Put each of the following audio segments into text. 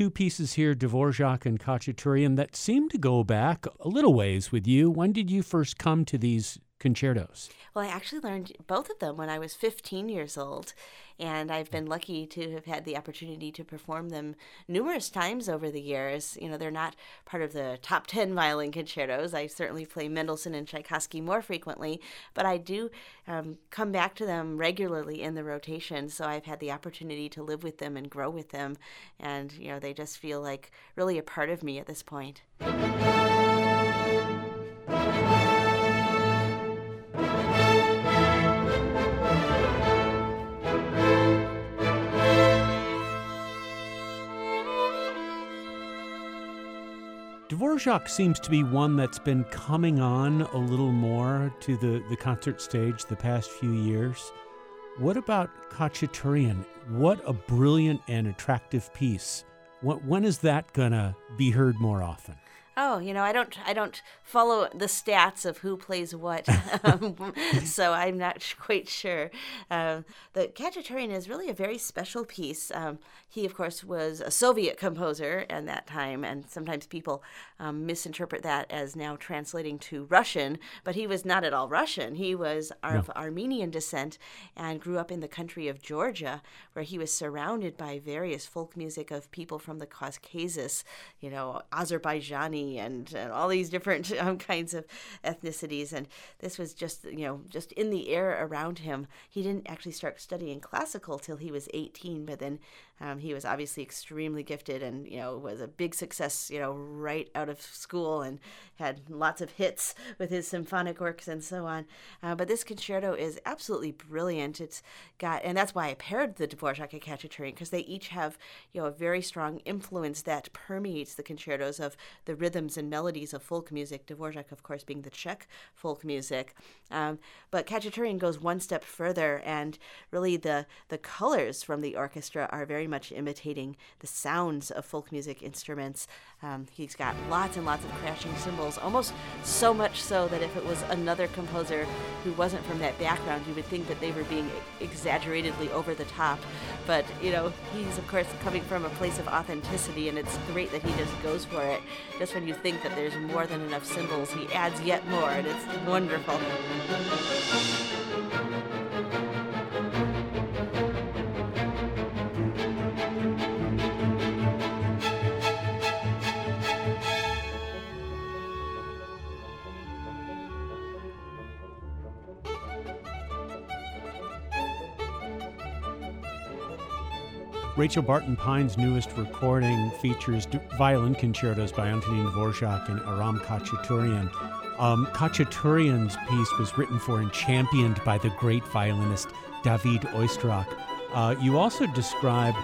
two pieces here, Dvorak and Khachaturian, that seem to go back a little ways with you. When did you first come to these concertos? Well, I actually learned both of them when I was 15 years old, and I've been lucky to have had the opportunity to perform them numerous times over the years. You know, they're not part of the top 10 violin concertos. I certainly play Mendelssohn and Tchaikovsky more frequently, but I do um, come back to them regularly in the rotation, so I've had the opportunity to live with them and grow with them, and, you know, they just feel like really a part of me at this point. Dvorak seems to be one that's been coming on a little more to the, the concert stage the past few years. What about Khachaturian? What a brilliant and attractive piece. When is that going to be heard more often? Oh, you know, I don't, I don't follow the stats of who plays what, um, so I'm not quite sure. Uh, the Khachaturian is really a very special piece. Um, he, of course, was a Soviet composer at that time, and sometimes people um, misinterpret that as now translating to Russian, but he was not at all Russian. He was of no. Armenian descent and grew up in the country of Georgia, where he was surrounded by various folk music of people from the Caucasus, you know, Azerbaijani and, and all these different um, kinds of ethnicities. And this was just, you know, just in the air around him. He didn't actually start studying classical till he was 18, but then um, he was obviously extremely gifted and, you know, was a big success, you know, right out of school and had lots of hits with his symphonic works and so on. Uh, but this concerto is absolutely brilliant. It's got, and that's why I paired the Dvorak and Khachaturian because they each have, you know, a very strong influence that permeates the concertos of the rhythms and melodies of folk music. Dvorak, of course, being the Czech folk music. Um, but Khachaturian goes one step further, and really the the colors from the orchestra are very much imitating the sounds of folk music instruments. Um, he's got lots and lots of crashing cymbals, almost so much so that if it was another composer who wasn't from that background, you would think that they were being exaggeratedly over the top. But, you know, he's, of course, coming from a place of authenticity, and it's great that he just goes for it. Just when you think that there's more than enough cymbals, he adds yet more, and it's wonderful. Rachel Barton Pine's newest recording features violin concertos by Antonin Dvorak and Aram Khachaturian. Um, Khachaturian's piece was written for and championed by the great violinist David Oistrakh. Uh, you also describe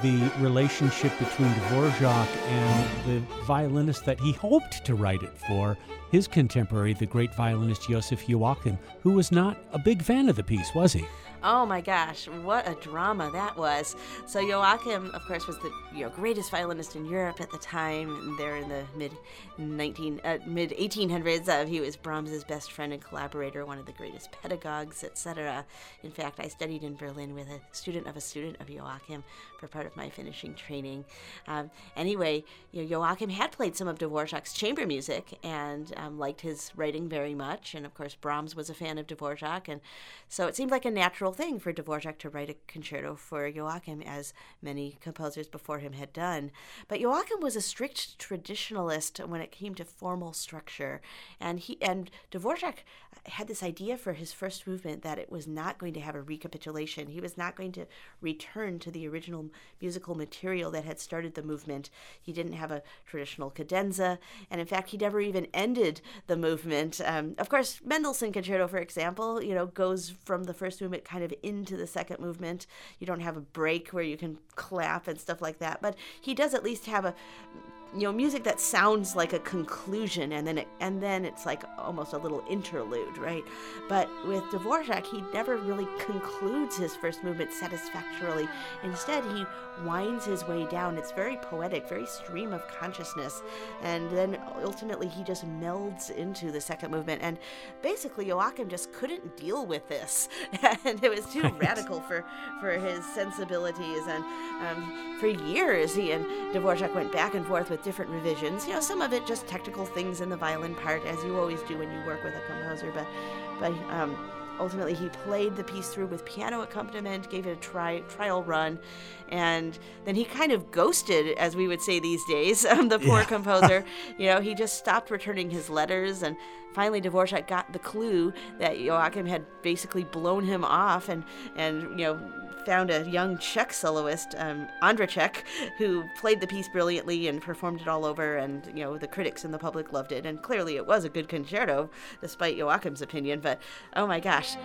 the relationship between Dvorak and the violinist that he hoped to write it for, his contemporary, the great violinist Joseph Joachim, who was not a big fan of the piece, was he? Oh my gosh, what a drama that was. So Joachim, of course, was the you know greatest violinist in Europe at the time. There in the mid 19 uh, mid 1800s, uh, he was Brahms's best friend and collaborator, one of the greatest pedagogues, etc. In fact, I studied in Berlin with a student of a student of Joachim for part of my finishing training. Um, anyway, you know, Joachim had played some of Dvorak's chamber music and um, liked his writing very much, and of course Brahms was a fan of Dvorak, and so it seemed like a natural thing for Dvorak to write a concerto for Joachim, as many composers before him had done. But Joachim was a strict traditionalist when it came to formal structure, and he and Dvorak had this idea for his first movement that it was not going to have a recapitulation. He was not going to return to the original musical material that had started the movement. He didn't have a traditional cadenza, and in fact, he never even ended the movement. Um, of course, Mendelssohn Concerto, for example, you know, goes from the first movement kind of into the second movement. You don't have a break where you can clap and stuff like that, but he does at least have a you know music that sounds like a conclusion and then it, and then it's like almost a little interlude right but with Dvorak he never really concludes his first movement satisfactorily instead he winds his way down. It's very poetic, very stream of consciousness. And then ultimately he just melds into the second movement. And basically, Joachim just couldn't deal with this. and it was too right. radical for, for his sensibilities. And um, for years, he and Dvorak went back and forth with different revisions. You know, some of it just technical things in the violin part, as you always do when you work with a composer. But, but um, ultimately he played the piece through with piano accompaniment gave it a try, trial run and then he kind of ghosted as we would say these days um, the poor yeah. composer you know he just stopped returning his letters and finally dvorak got the clue that joachim had basically blown him off and and you know found a young Czech soloist, um, Ondříček, who played the piece brilliantly and performed it all over, and you know the critics and the public loved it, and clearly it was a good concerto, despite Joachim's opinion. But oh my gosh.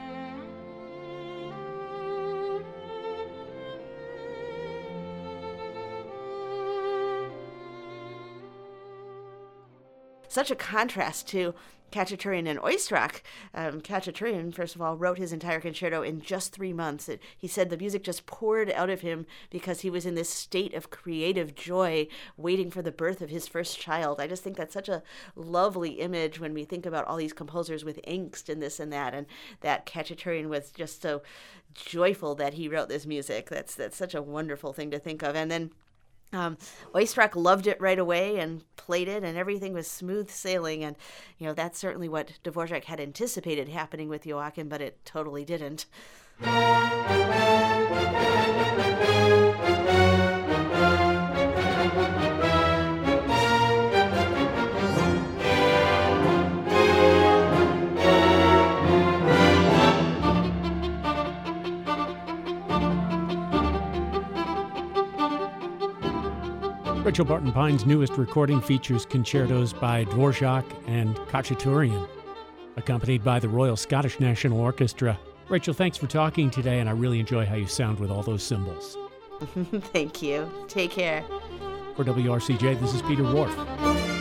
Such a contrast to Khachaturian and Oistrakh. Um, Khachaturian, first of all, wrote his entire concerto in just three months. It, he said the music just poured out of him because he was in this state of creative joy, waiting for the birth of his first child. I just think that's such a lovely image when we think about all these composers with angst and this and that, and that Khachaturian was just so joyful that he wrote this music. That's that's such a wonderful thing to think of. And then um, loved it right away and played it, and everything was smooth sailing. And, you know, that's certainly what Dvorak had anticipated happening with Joachim, but it totally didn't. Rachel Barton Pine's newest recording features concertos by Dvorak and Khachaturian, accompanied by the Royal Scottish National Orchestra. Rachel, thanks for talking today, and I really enjoy how you sound with all those cymbals. Thank you. Take care. For WRCJ, this is Peter Whorf.